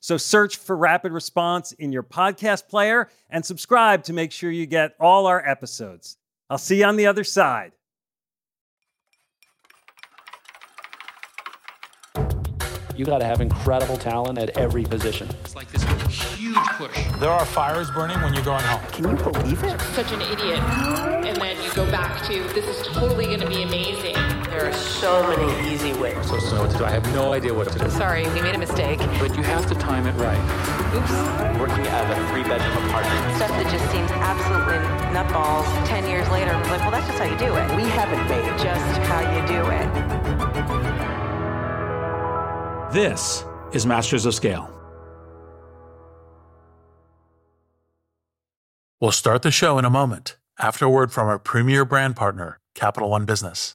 So search for Rapid Response in your podcast player and subscribe to make sure you get all our episodes. I'll see you on the other side. You got to have incredible talent at every position. It's like this huge push. There are fires burning when you're going home. Can you believe it? Such an idiot. And then you go back to, this is totally going to be amazing. There are so many easy ways. I'm supposed to know what to do. I have no idea what to do. Sorry, we made a mistake. But you have to time it right. Oops. Working out of a three-bedroom apartment. Stuff that just seems absolutely nutballs. Ten years later, I'm like, well, that's just how you do it. We haven't made it. Just how you do it. This is Masters of Scale. We'll start the show in a moment after a word from our premier brand partner, Capital One Business.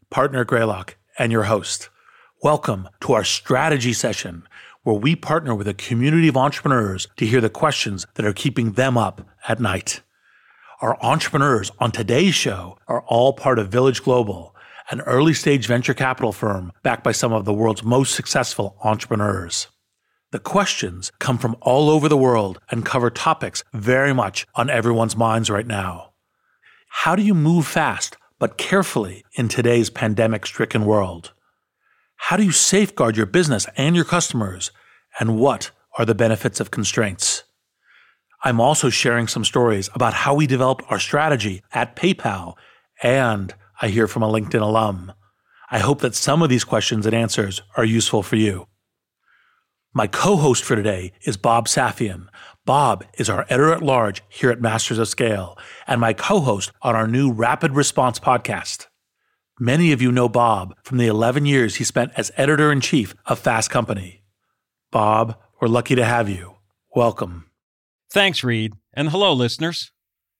partner Greylock, and your host. Welcome to our strategy session, where we partner with a community of entrepreneurs to hear the questions that are keeping them up at night. Our entrepreneurs on today's show are all part of Village Global, an early stage venture capital firm backed by some of the world's most successful entrepreneurs. The questions come from all over the world and cover topics very much on everyone's minds right now. How do you move fast but carefully in today's pandemic stricken world? How do you safeguard your business and your customers? And what are the benefits of constraints? I'm also sharing some stories about how we developed our strategy at PayPal, and I hear from a LinkedIn alum. I hope that some of these questions and answers are useful for you. My co host for today is Bob Safian. Bob is our editor at large here at Masters of Scale and my co host on our new Rapid Response podcast. Many of you know Bob from the 11 years he spent as editor in chief of Fast Company. Bob, we're lucky to have you. Welcome. Thanks, Reid. And hello, listeners.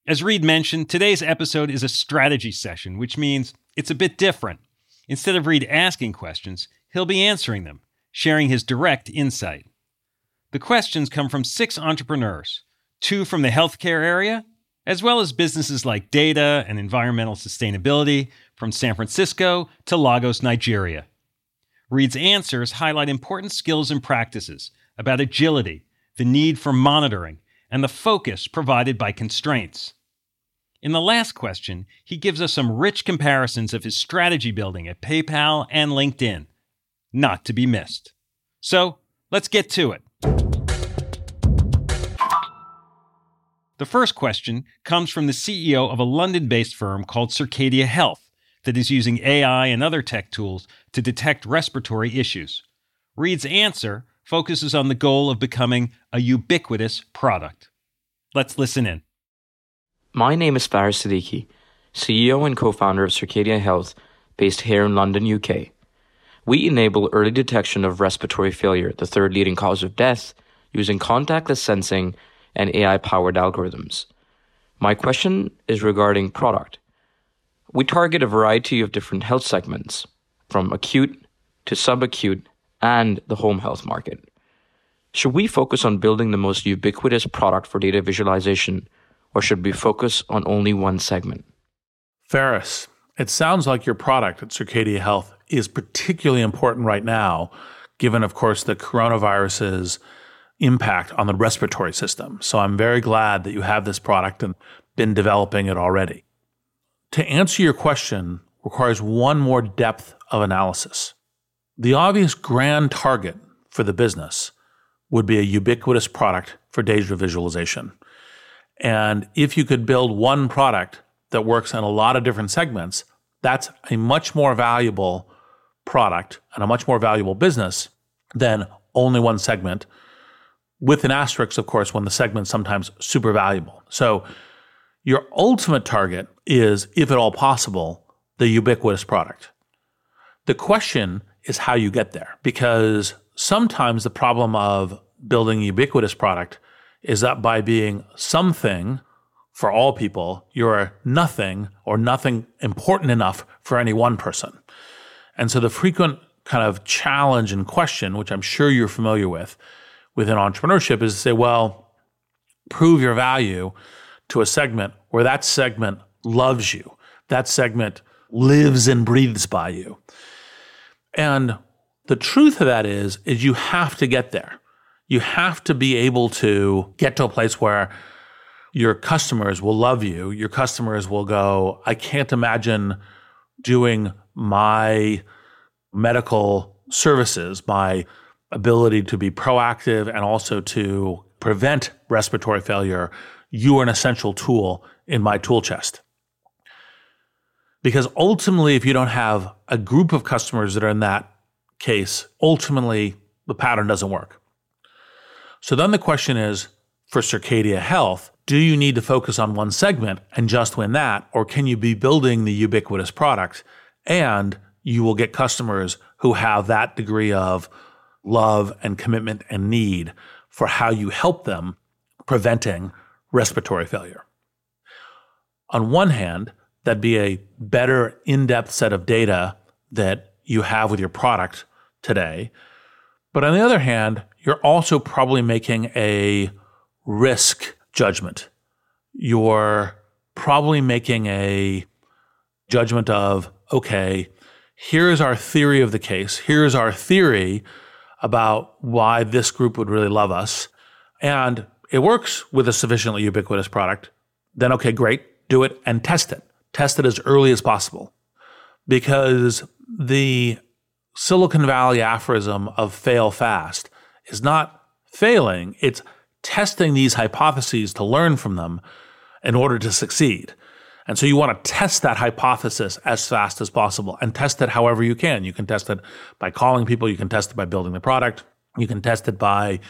As Reid mentioned, today's episode is a strategy session, which means it's a bit different. Instead of Reid asking questions, he'll be answering them, sharing his direct insight. The questions come from six entrepreneurs, two from the healthcare area, as well as businesses like data and environmental sustainability from San Francisco to Lagos, Nigeria. Reid's answers highlight important skills and practices about agility, the need for monitoring, and the focus provided by constraints. In the last question, he gives us some rich comparisons of his strategy building at PayPal and LinkedIn. Not to be missed. So, let's get to it. The first question comes from the CEO of a London based firm called Circadia Health that is using AI and other tech tools to detect respiratory issues. Reid's answer focuses on the goal of becoming a ubiquitous product. Let's listen in. My name is Faris Siddiqui, CEO and co founder of Circadia Health, based here in London, UK. We enable early detection of respiratory failure, the third leading cause of death, using contactless sensing and AI powered algorithms. My question is regarding product. We target a variety of different health segments, from acute to subacute and the home health market. Should we focus on building the most ubiquitous product for data visualization, or should we focus on only one segment? Faris, it sounds like your product at Circadia Health is particularly important right now, given, of course, the coronavirus's impact on the respiratory system. So I'm very glad that you have this product and been developing it already. To answer your question requires one more depth of analysis. The obvious grand target for the business would be a ubiquitous product for data visualization. And if you could build one product that works in a lot of different segments, that's a much more valuable product and a much more valuable business than only one segment, with an asterisk, of course, when the segment's sometimes super valuable. So your ultimate target is, if at all possible, the ubiquitous product. The question is how you get there, because sometimes the problem of building a ubiquitous product is that by being something for all people, you're nothing or nothing important enough for any one person. And so the frequent kind of challenge and question, which I'm sure you're familiar with within entrepreneurship, is to say, well, prove your value to a segment where that segment loves you, that segment lives and breathes by you. And the truth of that is, is you have to get there. You have to be able to get to a place where your customers will love you. Your customers will go, I can't imagine doing my medical services, my ability to be proactive and also to prevent respiratory failure. You are an essential tool in my tool chest. Because ultimately, if you don't have a group of customers that are in that case, ultimately the pattern doesn't work. So then the question is for Circadia Health, do you need to focus on one segment and just win that? Or can you be building the ubiquitous product and you will get customers who have that degree of love and commitment and need for how you help them preventing respiratory failure? On one hand, that'd be a better in depth set of data that you have with your product today. But on the other hand, you're also probably making a risk judgment. You're probably making a judgment of, okay, here's our theory of the case. Here's our theory about why this group would really love us. And it works with a sufficiently ubiquitous product. Then, okay, great, do it and test it. Test it as early as possible. Because the Silicon Valley aphorism of fail fast is not failing, it's testing these hypotheses to learn from them in order to succeed. And so you want to test that hypothesis as fast as possible and test it however you can. You can test it by calling people, you can test it by building the product, you can test it by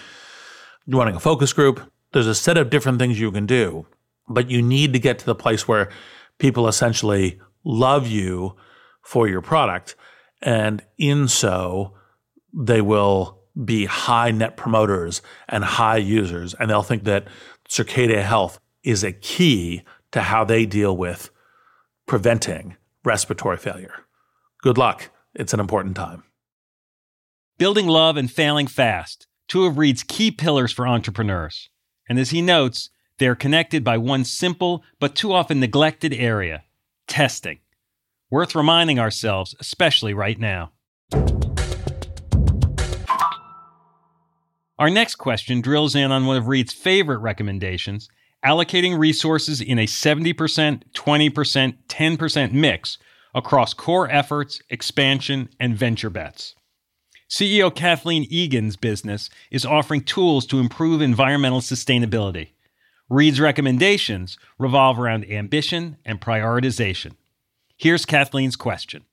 running a focus group. There's a set of different things you can do, but you need to get to the place where people essentially love you for your product. And in so, they will be high net promoters and high users. And they'll think that Circadia Health is a key to how they deal with preventing respiratory failure. Good luck. It's an important time. Building love and failing fast, two of Reid's key pillars for entrepreneurs. And as he notes, they are connected by one simple but too often neglected area testing. Worth reminding ourselves, especially right now. Our next question drills in on one of Reid's favorite recommendations allocating resources in a 70%, 20%, 10% mix across core efforts, expansion, and venture bets. CEO Kathleen Egan's business is offering tools to improve environmental sustainability. Reid's recommendations revolve around ambition and prioritization. Here's Kathleen's question.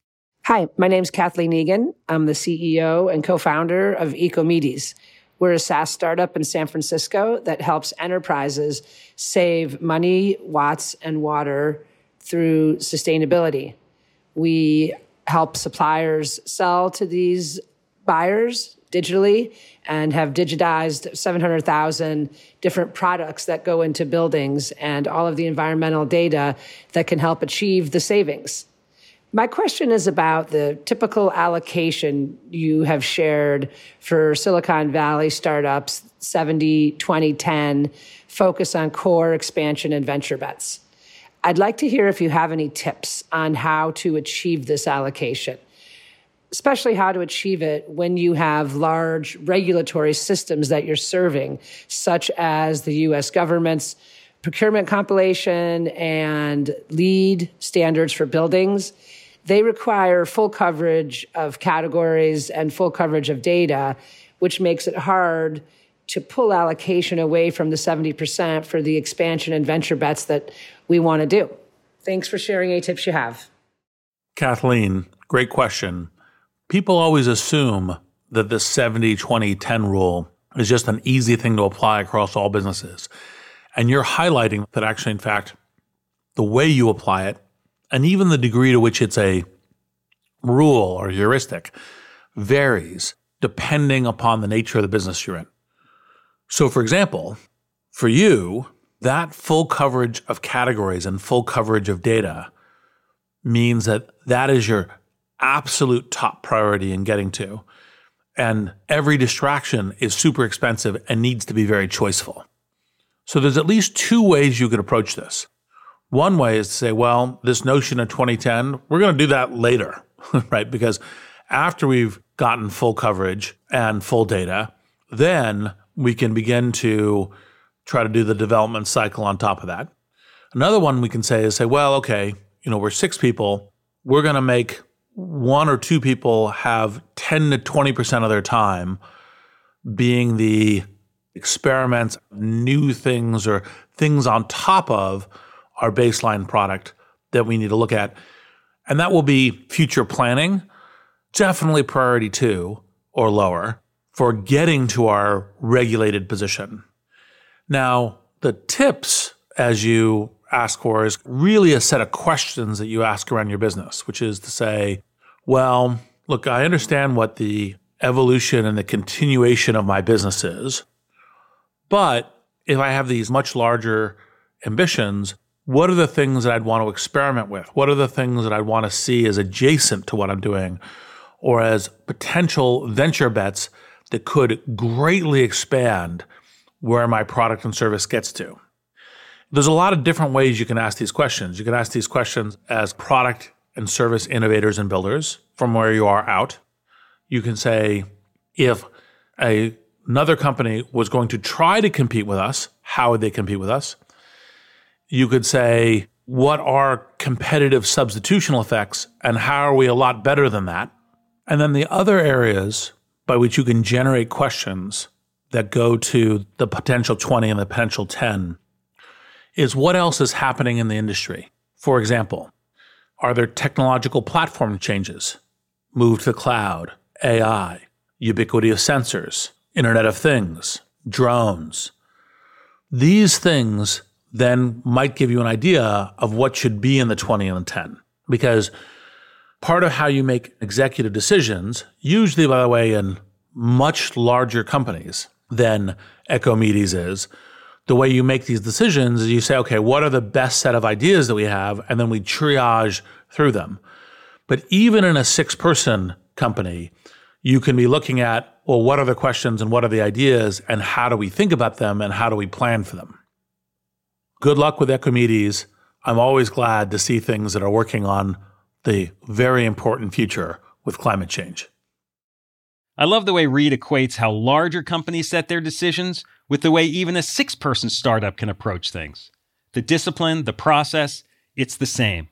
Hi, my name is Kathleen Egan. I'm the CEO and co founder of Ecomedes. We're a SaaS startup in San Francisco that helps enterprises save money, watts, and water through sustainability. We help suppliers sell to these buyers digitally and have digitized 700,000 different products that go into buildings and all of the environmental data that can help achieve the savings. My question is about the typical allocation you have shared for Silicon Valley startups 70, 20, 10, focus on core expansion and venture bets. I'd like to hear if you have any tips on how to achieve this allocation especially how to achieve it when you have large regulatory systems that you're serving, such as the US government's procurement compilation and LEED standards for buildings. They require full coverage of categories and full coverage of data, which makes it hard to pull allocation away from the 70% for the expansion and venture bets that we want to do. Thanks for sharing any tips you have. Kathleen, great question people always assume that the 70 20 10 rule is just an easy thing to apply across all businesses. And you're highlighting that actually, in fact, the way you apply it and even the degree to which it's a rule or heuristic varies depending upon the nature of the business you're in. So, for example, for you, that full coverage of categories and full coverage of data means that that is your absolute top priority in getting to. And every distraction is super expensive and needs to be very choiceful. So there's at least two ways you could approach this. One way is to say, well, this notion of 2010, we're going to do that later, right? Because after we've gotten full coverage and full data, then we can begin to try to do the development cycle on top of that. Another one we can say is say, well, okay, you know, we're six people. We're going to make one or two people have 10 to 20% of their time being the experiments, new things, or things on top of our baseline product that we need to look at. And that will be future planning, definitely priority two or lower for getting to our regulated position. Now, the tips as you ask for is really a set of questions that you ask around your business, which is to say, well, look, I understand what the evolution and the continuation of my business is. But if I have these much larger ambitions, what are the things that I'd want to experiment with? What are the things that I'd want to see as adjacent to what I'm doing or as potential venture bets that could greatly expand where my product and service gets to? There's a lot of different ways you can ask these questions. You can ask these questions as product and service innovators and builders from where you are out. You can say, if a, another company was going to try to compete with us, how would they compete with us? You could say, what are competitive substitutional effects and how are we a lot better than that? And then the other areas by which you can generate questions that go to the potential 20 and the potential 10 is what else is happening in the industry? For example, are there technological platform changes? Move to the cloud, AI, ubiquity of sensors, Internet of Things, drones. These things then might give you an idea of what should be in the 20 and the 10. Because part of how you make executive decisions, usually, by the way, in much larger companies than Ecomedes is, the way you make these decisions is you say, okay, what are the best set of ideas that we have? And then we triage through them. But even in a six person company, you can be looking at, well, what are the questions and what are the ideas and how do we think about them and how do we plan for them? Good luck with Ecomedes. I'm always glad to see things that are working on the very important future with climate change. I love the way Reid equates how larger companies set their decisions with the way even a six person startup can approach things. The discipline, the process, it's the same.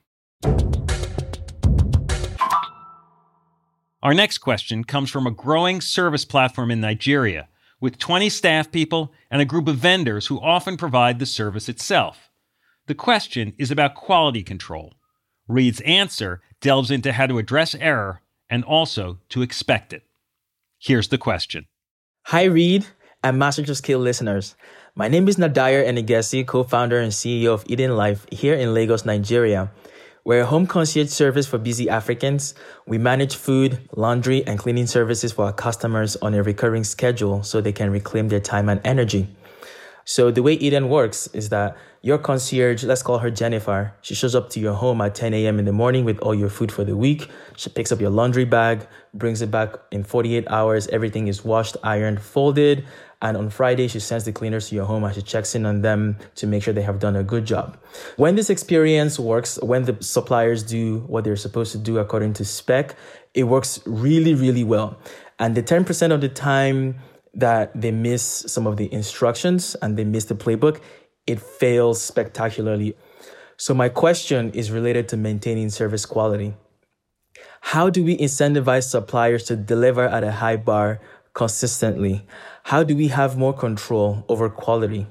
Our next question comes from a growing service platform in Nigeria with 20 staff people and a group of vendors who often provide the service itself. The question is about quality control. Reid's answer delves into how to address error and also to expect it. Here's the question Hi, Reid and Masters of Scale listeners. My name is Nadayar Enegesi, co-founder and CEO of Eden Life here in Lagos, Nigeria. We're a home concierge service for busy Africans. We manage food, laundry, and cleaning services for our customers on a recurring schedule so they can reclaim their time and energy. So the way Eden works is that your concierge, let's call her Jennifer, she shows up to your home at 10 a.m. in the morning with all your food for the week. She picks up your laundry bag, brings it back in 48 hours. Everything is washed, ironed, folded. And on Friday, she sends the cleaners to your home and she checks in on them to make sure they have done a good job. When this experience works, when the suppliers do what they're supposed to do according to spec, it works really, really well. And the 10% of the time that they miss some of the instructions and they miss the playbook, it fails spectacularly. So, my question is related to maintaining service quality. How do we incentivize suppliers to deliver at a high bar consistently? How do we have more control over quality?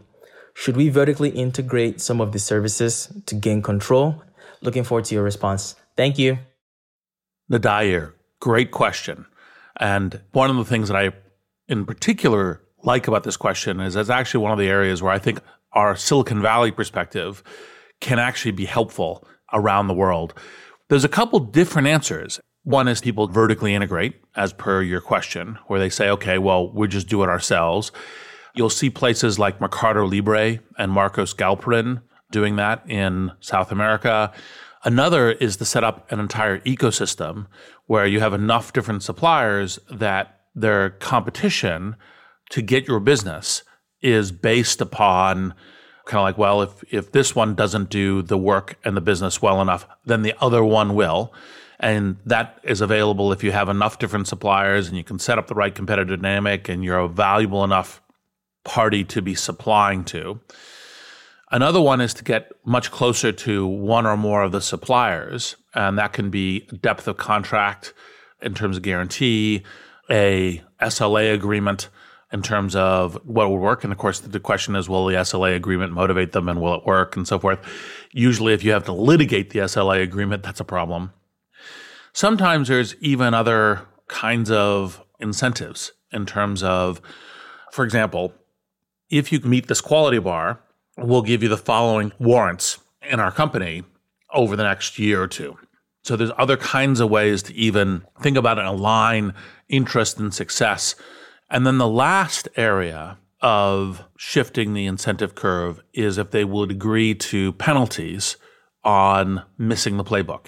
Should we vertically integrate some of the services to gain control? Looking forward to your response. Thank you. Nadayar, great question. And one of the things that I in particular like about this question is it's actually one of the areas where I think our Silicon Valley perspective can actually be helpful around the world. There's a couple different answers. One is people vertically integrate, as per your question, where they say, okay, well, we just do it ourselves. You'll see places like Mercado Libre and Marcos Galperin doing that in South America. Another is to set up an entire ecosystem where you have enough different suppliers that their competition to get your business is based upon kind of like, well, if if this one doesn't do the work and the business well enough, then the other one will. And that is available if you have enough different suppliers and you can set up the right competitive dynamic and you're a valuable enough party to be supplying to. Another one is to get much closer to one or more of the suppliers, and that can be depth of contract in terms of guarantee, a SLA agreement in terms of what will work. And of course, the question is, will the SLA agreement motivate them and will it work and so forth? Usually, if you have to litigate the SLA agreement, that's a problem. Sometimes there's even other kinds of incentives in terms of, for example, if you meet this quality bar, we'll give you the following warrants in our company over the next year or two. So there's other kinds of ways to even think about and align interest and success. And then the last area of shifting the incentive curve is if they would agree to penalties on missing the playbook.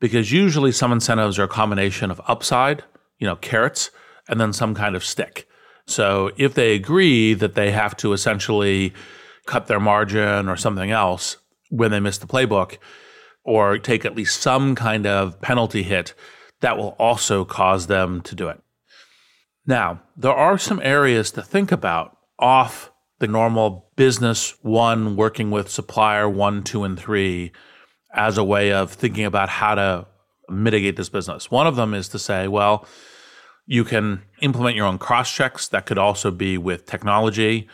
Because usually some incentives are a combination of upside, you know, carrots, and then some kind of stick. So if they agree that they have to essentially cut their margin or something else when they miss the playbook, or take at least some kind of penalty hit, that will also cause them to do it. Now, there are some areas to think about off the normal business one, working with supplier one, two, and three as a way of thinking about how to mitigate this business. One of them is to say, well, you can implement your own cross checks. That could also be with technology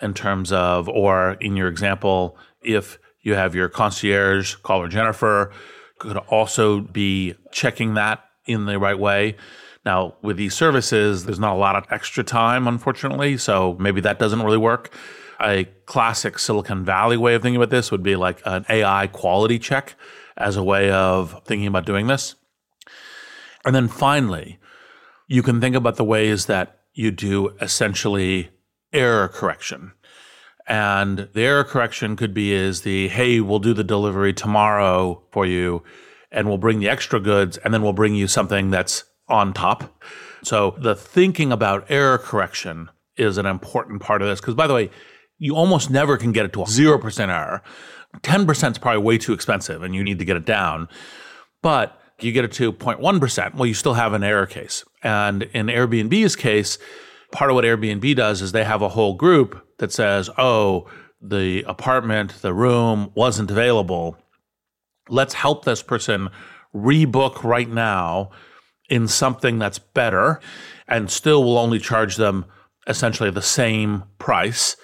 in terms of, or in your example, if you have your concierge, caller Jennifer, could also be checking that in the right way. Now, with these services, there's not a lot of extra time, unfortunately, so maybe that doesn't really work. A classic Silicon Valley way of thinking about this would be like an AI quality check as a way of thinking about doing this. And then finally, you can think about the ways that you do essentially error correction. And the error correction could be is the, hey, we'll do the delivery tomorrow for you and we'll bring the extra goods and then we'll bring you something that's on top. So the thinking about error correction is an important part of this. Because by the way, you almost never can get it to a 0% error. 10% is probably way too expensive and you need to get it down. But you get it to 0.1%, well, you still have an error case. And in Airbnb's case, part of what Airbnb does is they have a whole group that says, oh, the apartment, the room wasn't available. Let's help this person rebook right now in something that's better and still will only charge them essentially the same price.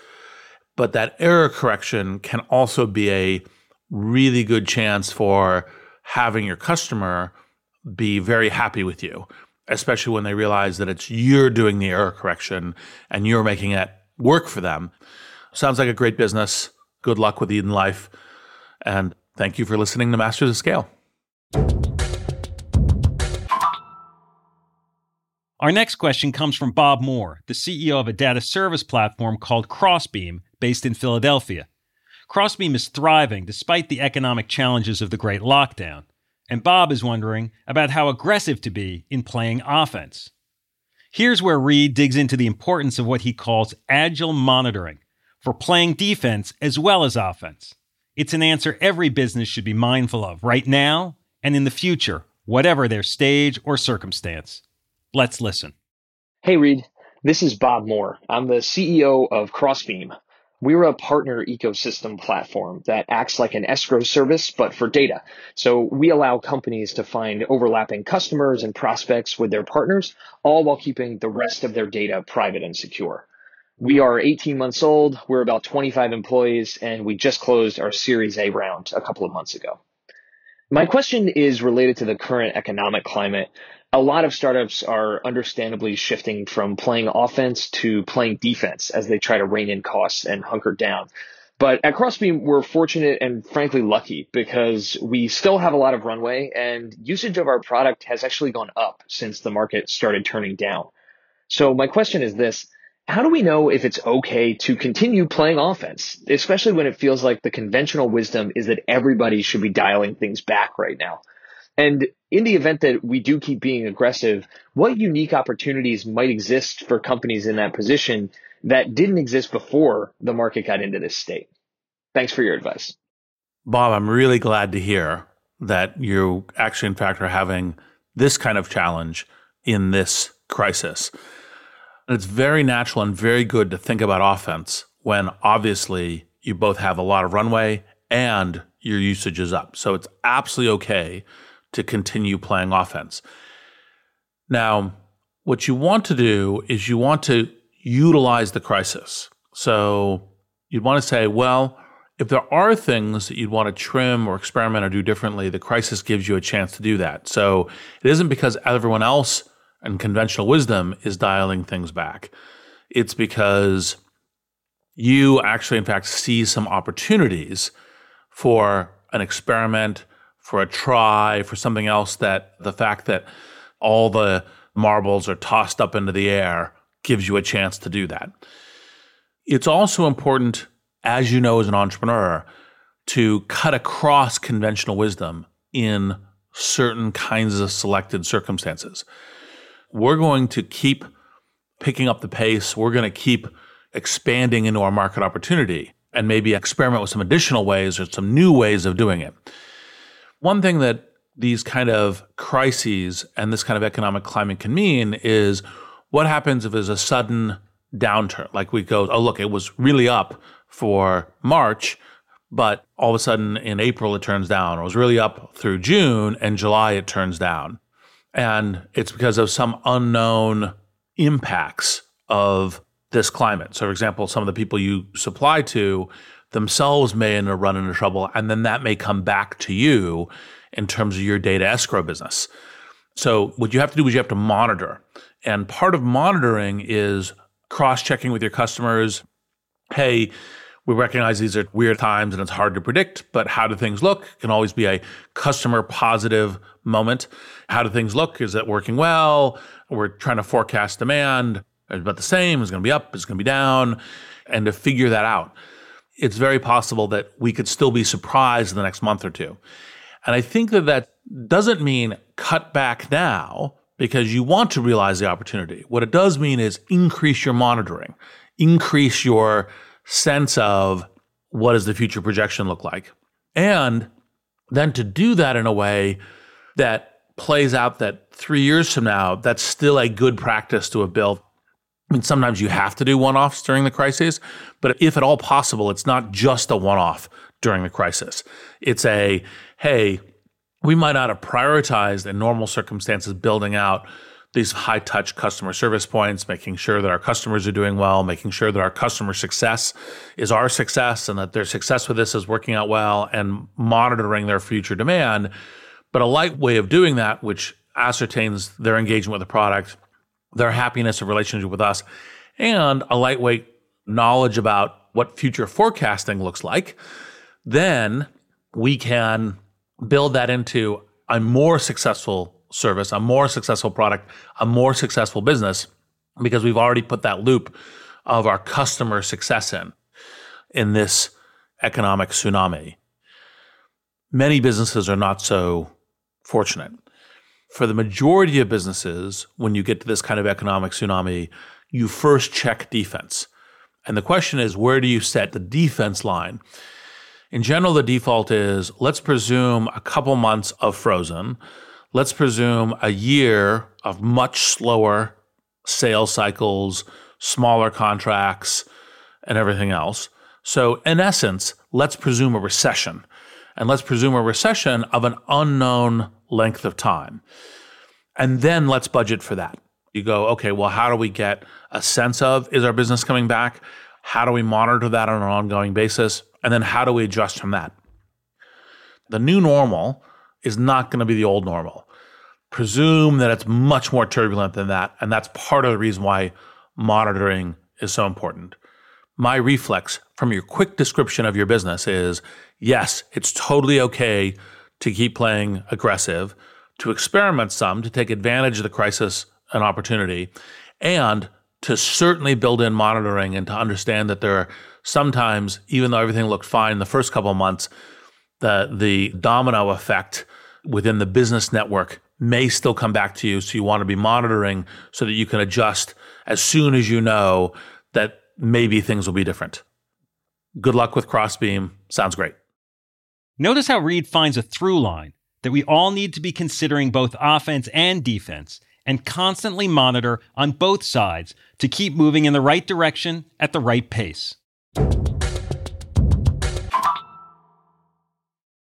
But that error correction can also be a really good chance for having your customer be very happy with you especially when they realize that it's you're doing the error correction and you're making it work for them. Sounds like a great business. Good luck with Eden Life. And thank you for listening to Masters of Scale. Our next question comes from Bob Moore, the CEO of a data service platform called Crossbeam, based in Philadelphia. Crossbeam is thriving despite the economic challenges of the Great Lockdown, and Bob is wondering about how aggressive to be in playing offense. Here's where Reid digs into the importance of what he calls agile monitoring for playing defense as well as offense. It's an answer every business should be mindful of right now and in the future, whatever their stage or circumstance. Let's listen. Hey, Reid. This is Bob Moore. I'm the CEO of Crossbeam. We're a partner ecosystem platform that acts like an escrow service, but for data. So we allow companies to find overlapping customers and prospects with their partners, all while keeping the rest of their data private and secure. We are 18 months old. We're about 25 employees and we just closed our series A round a couple of months ago. My question is related to the current economic climate a lot of startups are understandably shifting from playing offense to playing defense as they try to rein in costs and hunker down. But at Crossbeam, we're fortunate and frankly lucky because we still have a lot of runway and usage of our product has actually gone up since the market started turning down. So my question is this. How do we know if it's okay to continue playing offense, especially when it feels like the conventional wisdom is that everybody should be dialing things back right now? And in the event that we do keep being aggressive, what unique opportunities might exist for companies in that position that didn't exist before the market got into this state? Thanks for your advice. Bob, I'm really glad to hear that you actually, in fact, are having this kind of challenge in this crisis. And it's very natural and very good to think about offense when obviously you both have a lot of runway and your usage is up. So it's absolutely okay to continue playing offense. Now, what you want to do is you want to utilize the crisis. So you'd want to say, well, if there are things that you'd want to trim or experiment or do differently, the crisis gives you a chance to do that. So it isn't because everyone else and conventional wisdom is dialing things back. It's because you actually, in fact, see some opportunities for an experiment, for a try, for something else that the fact that all the marbles are tossed up into the air gives you a chance to do that. It's also important, as you know, as an entrepreneur, to cut across conventional wisdom in certain kinds of selected circumstances. We're going to keep picking up the pace. We're going to keep expanding into our market opportunity and maybe experiment with some additional ways or some new ways of doing it. One thing that these kind of crises and this kind of economic climate can mean is what happens if there's a sudden downturn? Like we go, oh, look, it was really up for March, but all of a sudden in April it turns down, it was really up through June, and July it turns down. And it's because of some unknown impacts of this climate. So, for example, some of the people you supply to themselves may end up running into trouble, and then that may come back to you in terms of your data escrow business. So, what you have to do is you have to monitor. And part of monitoring is cross checking with your customers. Hey, we recognize these are weird times and it's hard to predict, but how do things look? It can always be a customer positive moment. How do things look? Is it working well? We're trying to forecast demand. It's about the same. It's going to be up. It's going to be down. And to figure that out it's very possible that we could still be surprised in the next month or two. And I think that that doesn't mean cut back now because you want to realize the opportunity. What it does mean is increase your monitoring, increase your sense of what does the future projection look like. And then to do that in a way that plays out that three years from now, that's still a good practice to have built I mean, sometimes you have to do one offs during the crisis, but if at all possible, it's not just a one off during the crisis. It's a, hey, we might not have prioritized in normal circumstances building out these high touch customer service points, making sure that our customers are doing well, making sure that our customer success is our success and that their success with this is working out well and monitoring their future demand. But a light way of doing that, which ascertains their engagement with the product, their happiness of relationship with us, and a lightweight knowledge about what future forecasting looks like, then we can build that into a more successful service, a more successful product, a more successful business because we've already put that loop of our customer success in in this economic tsunami. Many businesses are not so fortunate. For the majority of businesses, when you get to this kind of economic tsunami, you first check defense. And the question is, where do you set the defense line? In general, the default is let's presume a couple months of frozen. Let's presume a year of much slower sales cycles, smaller contracts, and everything else. So, in essence, let's presume a recession. And let's presume a recession of an unknown length of time. And then let's budget for that. You go, okay, well, how do we get a sense of is our business coming back? How do we monitor that on an ongoing basis? And then how do we adjust from that? The new normal is not going to be the old normal. Presume that it's much more turbulent than that. And that's part of the reason why monitoring is so important. My reflex from your quick description of your business is yes, it's totally okay to keep playing aggressive, to experiment some, to take advantage of the crisis and opportunity, and to certainly build in monitoring and to understand that there are sometimes, even though everything looked fine in the first couple of months, the the domino effect within the business network may still come back to you. So you want to be monitoring so that you can adjust as soon as you know that maybe things will be different. Good luck with Crossbeam. Sounds great. Notice how Reid finds a through line that we all need to be considering both offense and defense and constantly monitor on both sides to keep moving in the right direction at the right pace.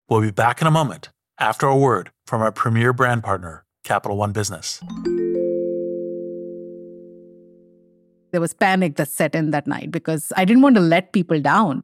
We'll be back in a moment after a word from our premier brand partner, Capital One Business. There was panic that set in that night because I didn't want to let people down.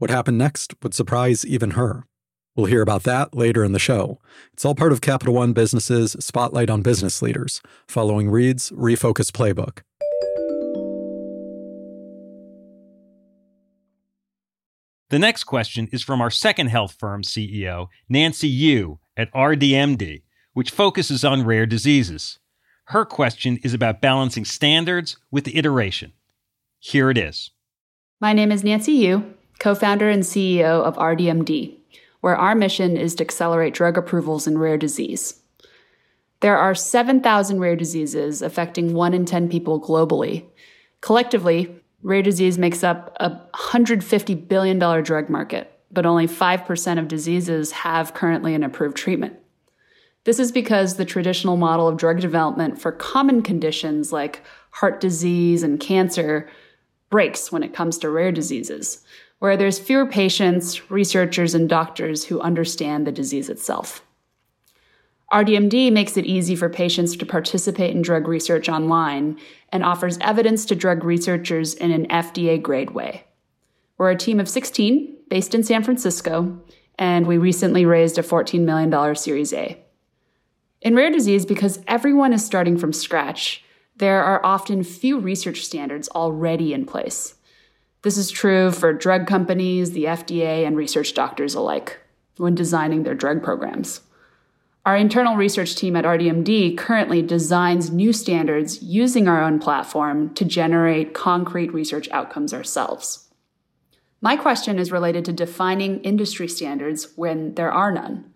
What happened next would surprise even her. We'll hear about that later in the show. It's all part of Capital One Business's Spotlight on Business Leaders, following Reid's Refocus Playbook. The next question is from our second health firm CEO, Nancy Yu at RDMD, which focuses on rare diseases. Her question is about balancing standards with iteration. Here it is. My name is Nancy Yu, co founder and CEO of RDMD, where our mission is to accelerate drug approvals in rare disease. There are 7,000 rare diseases affecting 1 in 10 people globally. Collectively, rare disease makes up a $150 billion drug market, but only 5% of diseases have currently an approved treatment. This is because the traditional model of drug development for common conditions like heart disease and cancer breaks when it comes to rare diseases, where there's fewer patients, researchers, and doctors who understand the disease itself. RDMD makes it easy for patients to participate in drug research online and offers evidence to drug researchers in an FDA grade way. We're a team of 16 based in San Francisco, and we recently raised a $14 million Series A. In rare disease, because everyone is starting from scratch, there are often few research standards already in place. This is true for drug companies, the FDA, and research doctors alike when designing their drug programs. Our internal research team at RDMD currently designs new standards using our own platform to generate concrete research outcomes ourselves. My question is related to defining industry standards when there are none.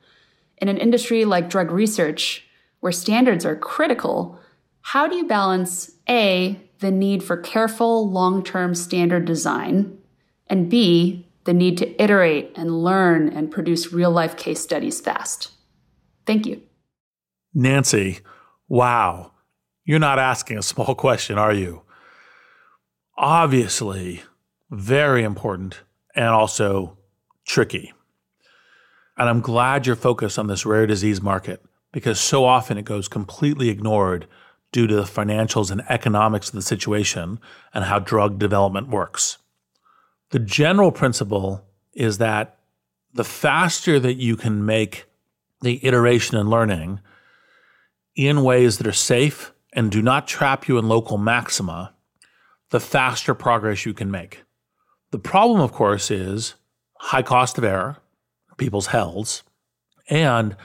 In an industry like drug research, where standards are critical, how do you balance A, the need for careful long term standard design, and B, the need to iterate and learn and produce real life case studies fast? Thank you. Nancy, wow. You're not asking a small question, are you? Obviously, very important and also tricky. And I'm glad you're focused on this rare disease market because so often it goes completely ignored due to the financials and economics of the situation and how drug development works. The general principle is that the faster that you can make the iteration and learning in ways that are safe and do not trap you in local maxima, the faster progress you can make. The problem, of course, is high cost of error, people's hells, and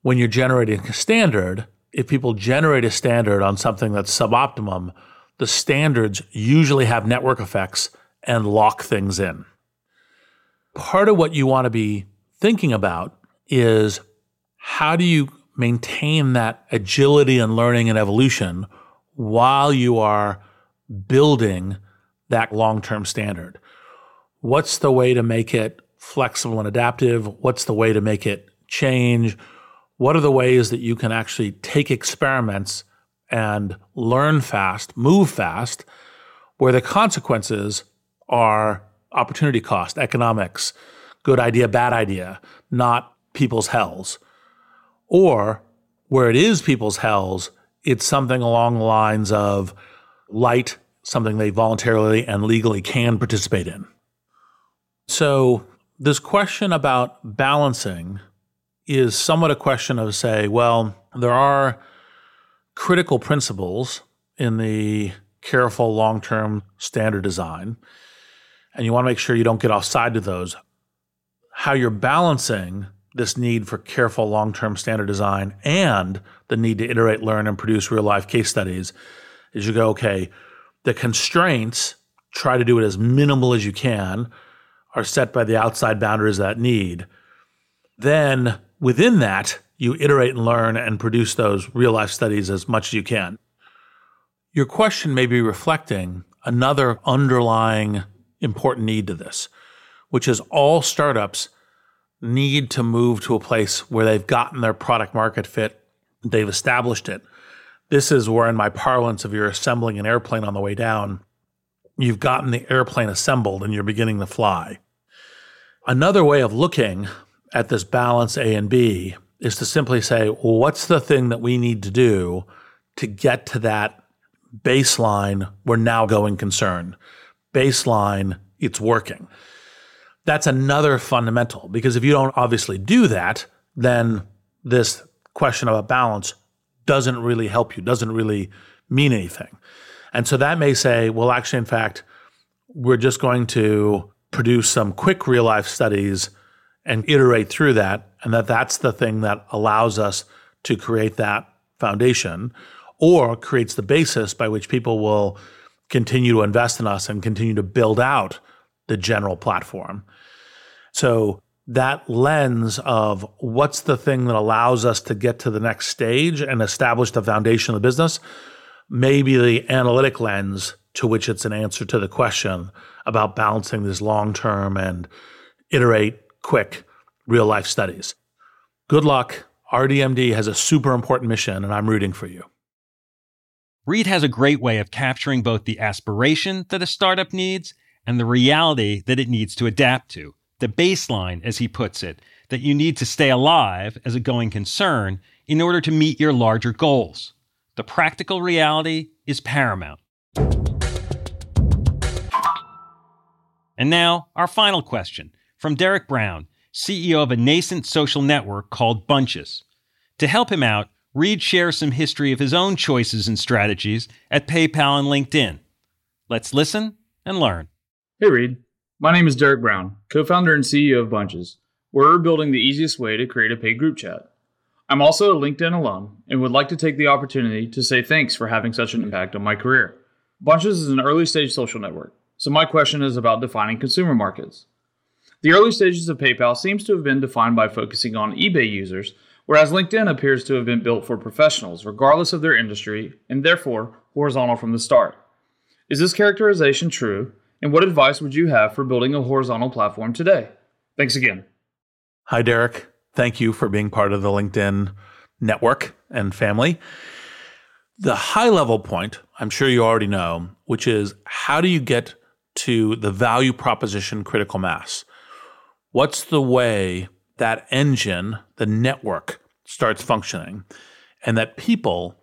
when you're generating a standard, if people generate a standard on something that's suboptimum, the standards usually have network effects and lock things in. Part of what you want to be thinking about is how do you maintain that agility and learning and evolution while you are building that long term standard? What's the way to make it flexible and adaptive? What's the way to make it change? What are the ways that you can actually take experiments and learn fast, move fast, where the consequences are opportunity cost, economics, good idea, bad idea, not people's hells? Or where it is people's hells, it's something along the lines of light, something they voluntarily and legally can participate in. So, this question about balancing is somewhat a question of say, well, there are critical principles in the careful long term standard design, and you want to make sure you don't get offside to those. How you're balancing this need for careful long term standard design and the need to iterate, learn, and produce real life case studies is you go, okay, the constraints, try to do it as minimal as you can, are set by the outside boundaries that need. Then within that, you iterate and learn and produce those real life studies as much as you can. Your question may be reflecting another underlying important need to this, which is all startups need to move to a place where they've gotten their product market fit, they've established it. This is where, in my parlance, if you're assembling an airplane on the way down, you've gotten the airplane assembled and you're beginning to fly. Another way of looking at this balance A and B is to simply say, well, what's the thing that we need to do to get to that baseline we're now going concern? Baseline, it's working. That's another fundamental because if you don't obviously do that, then this question about balance doesn't really help you, doesn't really mean anything. And so that may say, well, actually, in fact, we're just going to produce some quick real life studies and iterate through that. And that that's the thing that allows us to create that foundation or creates the basis by which people will continue to invest in us and continue to build out the general platform. So that lens of what's the thing that allows us to get to the next stage and establish the foundation of the business may be the analytic lens to which it's an answer to the question about balancing this long term and iterate quick real life studies. Good luck. RDMD has a super important mission, and I'm rooting for you. Reid has a great way of capturing both the aspiration that a startup needs and the reality that it needs to adapt to, the baseline, as he puts it, that you need to stay alive as a going concern in order to meet your larger goals. The practical reality is paramount. And now, our final question from Derek Brown, CEO of a nascent social network called Bunches. To help him out, Reid shares some history of his own choices and strategies at PayPal and LinkedIn. Let's listen and learn. Hey, Reid. My name is Derek Brown, co founder and CEO of Bunches. We're building the easiest way to create a paid group chat. I'm also a LinkedIn alum and would like to take the opportunity to say thanks for having such an impact on my career. Bunches is an early stage social network, so my question is about defining consumer markets. The early stages of PayPal seems to have been defined by focusing on eBay users, whereas LinkedIn appears to have been built for professionals, regardless of their industry, and therefore horizontal from the start. Is this characterization true? And what advice would you have for building a horizontal platform today? Thanks again. Hi, Derek. Thank you for being part of the LinkedIn network and family. The high level point, I'm sure you already know, which is how do you get to the value proposition critical mass? What's the way that engine, the network, starts functioning and that people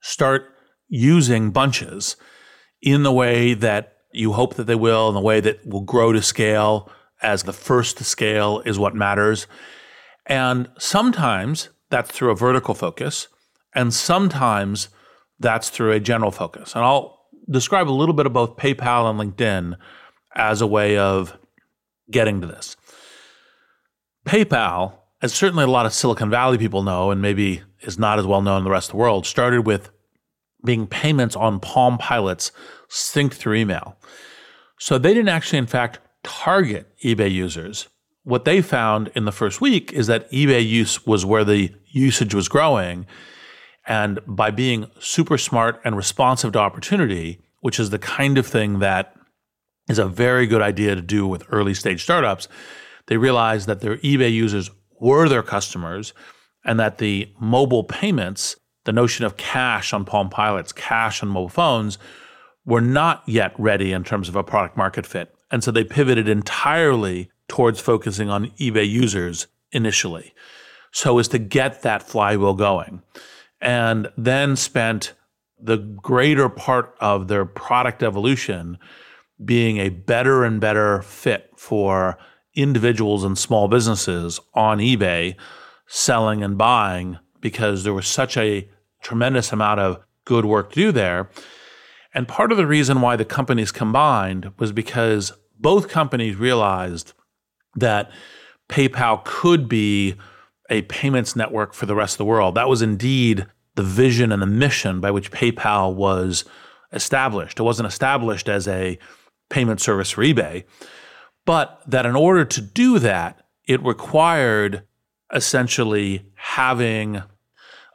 start using bunches in the way that you hope that they will, in the way that will grow to scale as the first to scale is what matters. And sometimes that's through a vertical focus, and sometimes that's through a general focus. And I'll describe a little bit of both PayPal and LinkedIn as a way of getting to this. PayPal, as certainly a lot of Silicon Valley people know, and maybe is not as well known in the rest of the world, started with being payments on Palm Pilots synced through email. So they didn't actually, in fact, target eBay users. What they found in the first week is that eBay use was where the usage was growing. And by being super smart and responsive to opportunity, which is the kind of thing that is a very good idea to do with early stage startups, they realized that their eBay users were their customers and that the mobile payments, the notion of cash on Palm Pilots, cash on mobile phones, were not yet ready in terms of a product market fit. And so they pivoted entirely towards focusing on eBay users initially so as to get that flywheel going. And then spent the greater part of their product evolution being a better and better fit for individuals and small businesses on eBay selling and buying because there was such a tremendous amount of good work to do there. And part of the reason why the companies combined was because both companies realized that PayPal could be a payments network for the rest of the world. That was indeed the vision and the mission by which PayPal was established. It wasn't established as a payment service for eBay, but that in order to do that, it required essentially having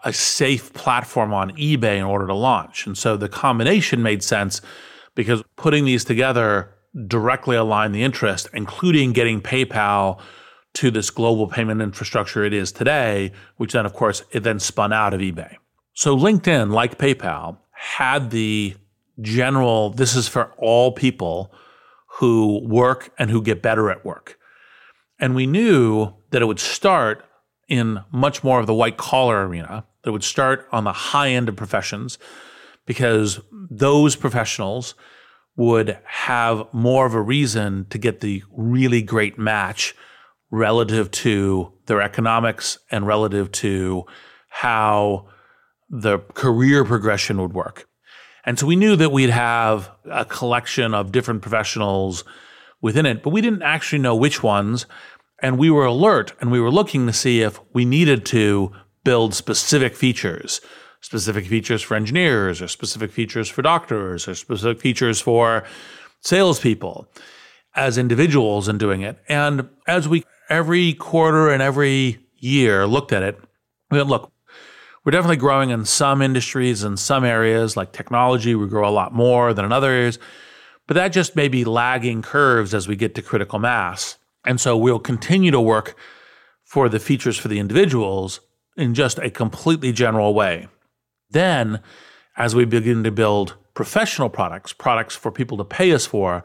a safe platform on eBay in order to launch. And so the combination made sense because putting these together directly aligned the interest, including getting PayPal to this global payment infrastructure it is today, which then, of course, it then spun out of eBay. So LinkedIn, like PayPal, had the general this is for all people who work and who get better at work. And we knew that it would start in much more of the white collar arena, that it would start on the high end of professions, because those professionals would have more of a reason to get the really great match relative to their economics and relative to how the career progression would work. And so we knew that we'd have a collection of different professionals within it, but we didn't actually know which ones. And we were alert and we were looking to see if we needed to build specific features, specific features for engineers, or specific features for doctors, or specific features for salespeople as individuals in doing it. And as we every quarter and every year looked at it, we went, look, we're definitely growing in some industries and some areas like technology. We grow a lot more than in other areas, but that just may be lagging curves as we get to critical mass. And so we'll continue to work for the features for the individuals in just a completely general way. Then, as we begin to build professional products, products for people to pay us for,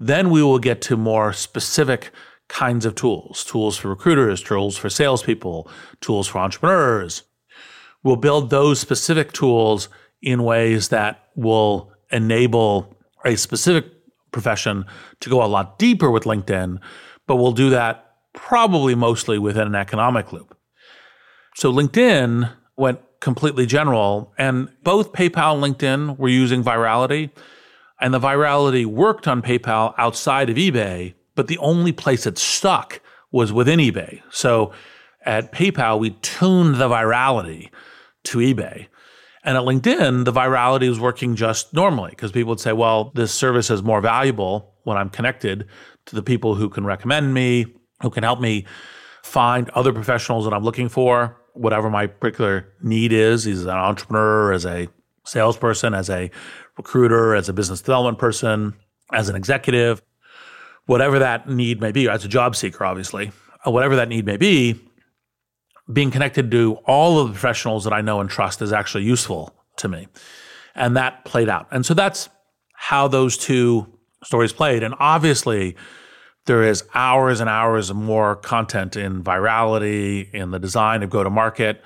then we will get to more specific kinds of tools tools for recruiters, tools for salespeople, tools for entrepreneurs, we'll build those specific tools in ways that will enable a specific profession to go a lot deeper with LinkedIn, but we'll do that probably mostly within an economic loop. So LinkedIn went completely general, and both PayPal and LinkedIn were using virality, and the virality worked on PayPal outside of eBay, but the only place it stuck was within eBay. So At PayPal, we tuned the virality to eBay. And at LinkedIn, the virality was working just normally because people would say, well, this service is more valuable when I'm connected to the people who can recommend me, who can help me find other professionals that I'm looking for, whatever my particular need is, as an entrepreneur, as a salesperson, as a recruiter, as a business development person, as an executive, whatever that need may be, as a job seeker, obviously, uh, whatever that need may be, being connected to all of the professionals that I know and trust is actually useful to me. And that played out. And so that's how those two stories played. And obviously, there is hours and hours of more content in virality, in the design of go to market.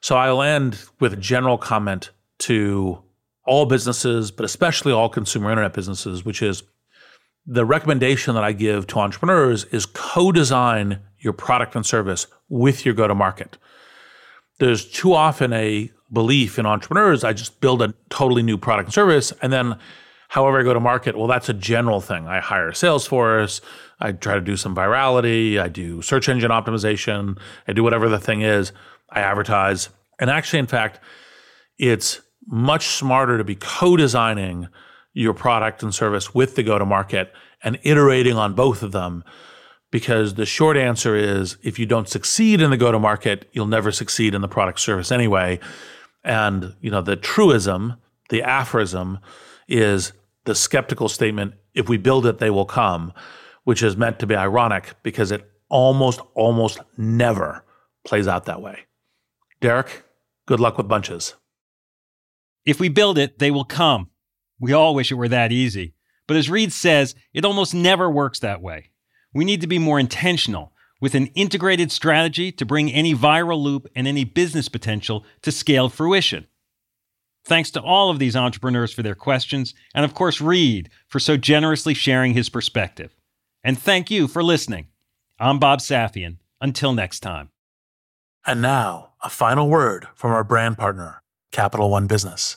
So I'll end with a general comment to all businesses, but especially all consumer internet businesses, which is the recommendation that I give to entrepreneurs is co design your product and service with your go to market. There's too often a belief in entrepreneurs I just build a totally new product and service, and then however I go to market, well, that's a general thing. I hire a sales force, I try to do some virality, I do search engine optimization, I do whatever the thing is, I advertise. And actually, in fact, it's much smarter to be co designing your product and service with the go to market and iterating on both of them. Because the short answer is if you don't succeed in the go to market, you'll never succeed in the product service anyway. And, you know, the truism, the aphorism is the skeptical statement, if we build it, they will come, which is meant to be ironic because it almost, almost never plays out that way. Derek, good luck with bunches. If we build it, they will come. We all wish it were that easy. But as Reid says, it almost never works that way. We need to be more intentional with an integrated strategy to bring any viral loop and any business potential to scale fruition. Thanks to all of these entrepreneurs for their questions, and of course, Reid for so generously sharing his perspective. And thank you for listening. I'm Bob Safian. Until next time. And now, a final word from our brand partner, Capital One Business.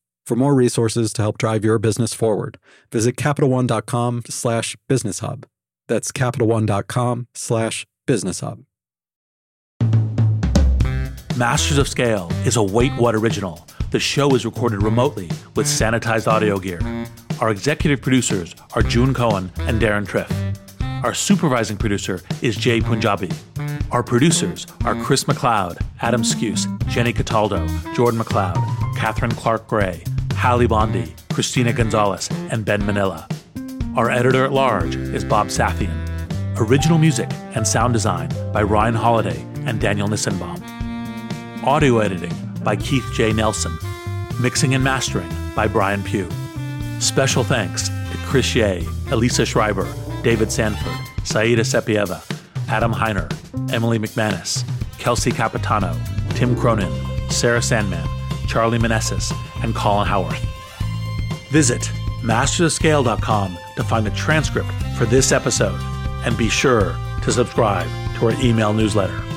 For more resources to help drive your business forward, visit CapitalOne.com slash business hub. That's CapitalOne.com slash business hub. Masters of Scale is a Wait What original. The show is recorded remotely with sanitized audio gear. Our executive producers are June Cohen and Deron Triff. Our supervising producer is Jay Punjabi. Our producers are Chris McLeod, Adam Skuse, Jenny Cataldo, Jordan McLeod, Catherine Clark Gray, Hallie Bondi, Christina Gonzalez, and Ben Manila. Our editor at large is Bob Safian. Original music and sound design by Ryan Holladay and Daniel Nissenbaum. Audio editing by Keith J. Nelson. Mixing and mastering by Brian Pugh. Special thanks to Chris Ye, Elisa Schreiber, David Sanford, Saida Sepieva, Adam Heiner, Emily McManus, Kelsey Capitano, Tim Cronin, Sarah Sandman, Charlie Manessis, and Colin Howarth. Visit mastersofscale.com to find the transcript for this episode and be sure to subscribe to our email newsletter.